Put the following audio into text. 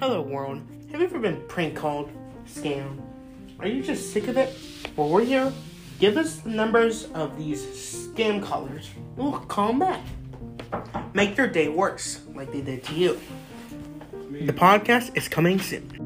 Hello, world. Have you ever been prank called, scammed? Are you just sick of it? Well, we're here. Give us the numbers of these scam callers. We'll call them back. Make your day worse, like they did to you. The podcast is coming soon.